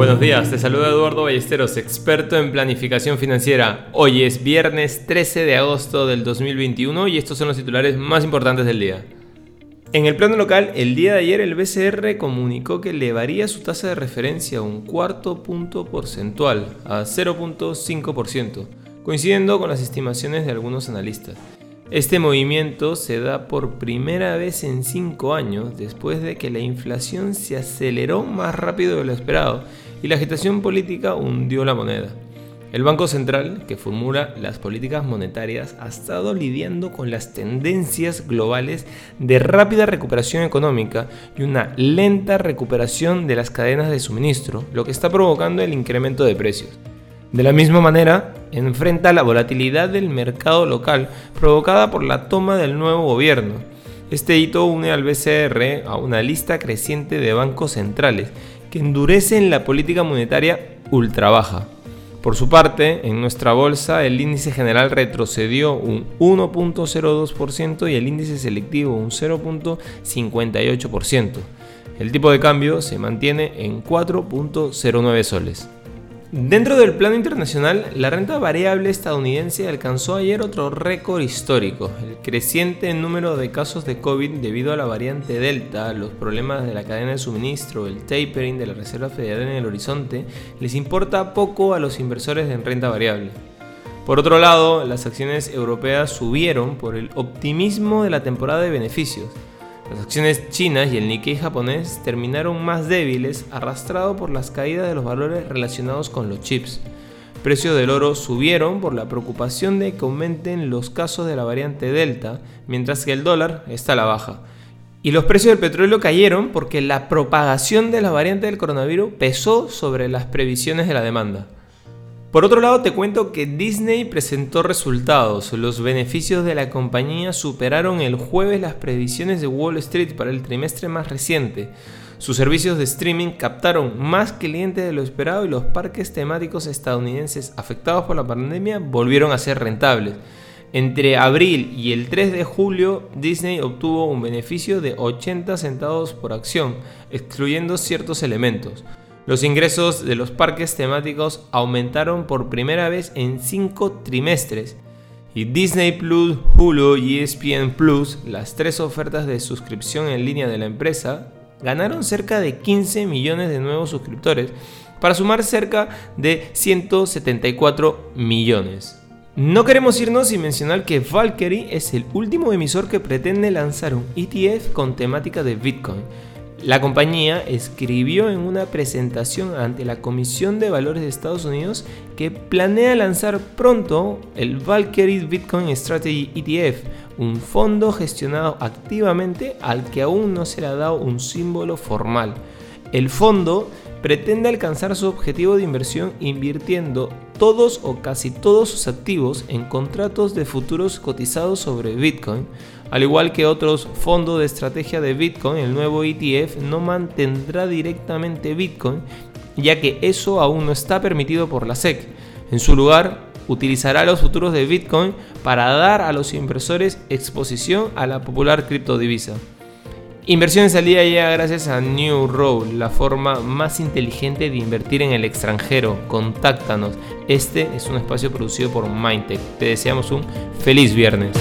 Buenos días, te saluda Eduardo Ballesteros, experto en planificación financiera. Hoy es viernes 13 de agosto del 2021 y estos son los titulares más importantes del día. En el plano local, el día de ayer el BCR comunicó que elevaría su tasa de referencia un cuarto punto porcentual a 0.5%, coincidiendo con las estimaciones de algunos analistas. Este movimiento se da por primera vez en cinco años después de que la inflación se aceleró más rápido de lo esperado y la agitación política hundió la moneda. El Banco Central, que formula las políticas monetarias, ha estado lidiando con las tendencias globales de rápida recuperación económica y una lenta recuperación de las cadenas de suministro, lo que está provocando el incremento de precios. De la misma manera, enfrenta la volatilidad del mercado local provocada por la toma del nuevo gobierno. Este hito une al BCR a una lista creciente de bancos centrales que endurecen la política monetaria ultra baja. Por su parte, en nuestra bolsa el índice general retrocedió un 1.02% y el índice selectivo un 0.58%. El tipo de cambio se mantiene en 4.09 soles. Dentro del plano internacional, la renta variable estadounidense alcanzó ayer otro récord histórico. El creciente número de casos de COVID debido a la variante Delta, los problemas de la cadena de suministro, el tapering de la Reserva Federal en el horizonte, les importa poco a los inversores en renta variable. Por otro lado, las acciones europeas subieron por el optimismo de la temporada de beneficios. Las acciones chinas y el Nikkei japonés terminaron más débiles, arrastrado por las caídas de los valores relacionados con los chips. Precios del oro subieron por la preocupación de que aumenten los casos de la variante Delta, mientras que el dólar está a la baja. Y los precios del petróleo cayeron porque la propagación de la variante del coronavirus pesó sobre las previsiones de la demanda. Por otro lado, te cuento que Disney presentó resultados. Los beneficios de la compañía superaron el jueves las previsiones de Wall Street para el trimestre más reciente. Sus servicios de streaming captaron más clientes de lo esperado y los parques temáticos estadounidenses afectados por la pandemia volvieron a ser rentables. Entre abril y el 3 de julio, Disney obtuvo un beneficio de 80 centavos por acción, excluyendo ciertos elementos. Los ingresos de los parques temáticos aumentaron por primera vez en cinco trimestres. Y Disney Plus, Hulu y ESPN Plus, las tres ofertas de suscripción en línea de la empresa, ganaron cerca de 15 millones de nuevos suscriptores para sumar cerca de 174 millones. No queremos irnos sin mencionar que Valkyrie es el último emisor que pretende lanzar un ETF con temática de Bitcoin la compañía escribió en una presentación ante la Comisión de Valores de Estados Unidos que planea lanzar pronto el Valkyrie Bitcoin Strategy ETF, un fondo gestionado activamente al que aún no se le ha dado un símbolo formal. El fondo pretende alcanzar su objetivo de inversión invirtiendo todos o casi todos sus activos en contratos de futuros cotizados sobre Bitcoin, al igual que otros fondos de estrategia de Bitcoin, el nuevo ETF no mantendrá directamente Bitcoin, ya que eso aún no está permitido por la SEC. En su lugar, utilizará los futuros de Bitcoin para dar a los inversores exposición a la popular criptodivisa. Inversiones al día ya gracias a New Road, la forma más inteligente de invertir en el extranjero. Contáctanos. Este es un espacio producido por Mindtech. Te deseamos un feliz viernes.